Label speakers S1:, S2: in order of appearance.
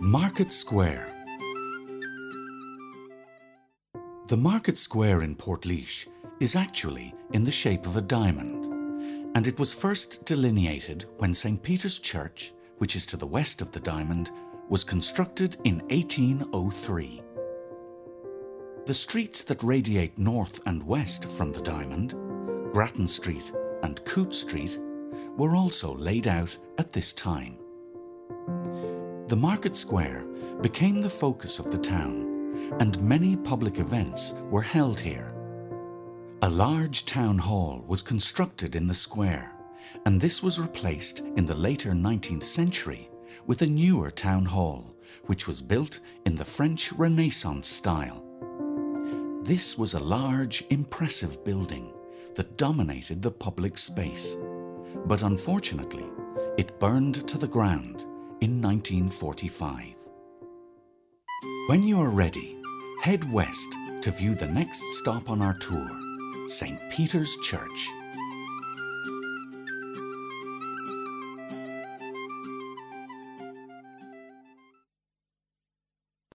S1: Market Square The Market Square in Portlaoise is actually in the shape of a diamond, and it was first delineated when St. Peter's Church, which is to the west of the diamond, was constructed in 1803. The streets that radiate north and west from the diamond, Grattan Street and Coote Street, were also laid out at this time. The market square became the focus of the town, and many public events were held here. A large town hall was constructed in the square, and this was replaced in the later 19th century with a newer town hall, which was built in the French Renaissance style. This was a large, impressive building that dominated the public space, but unfortunately, it burned to the ground in 1945. When you are ready, head west to view the next stop on our tour, St. Peter's Church.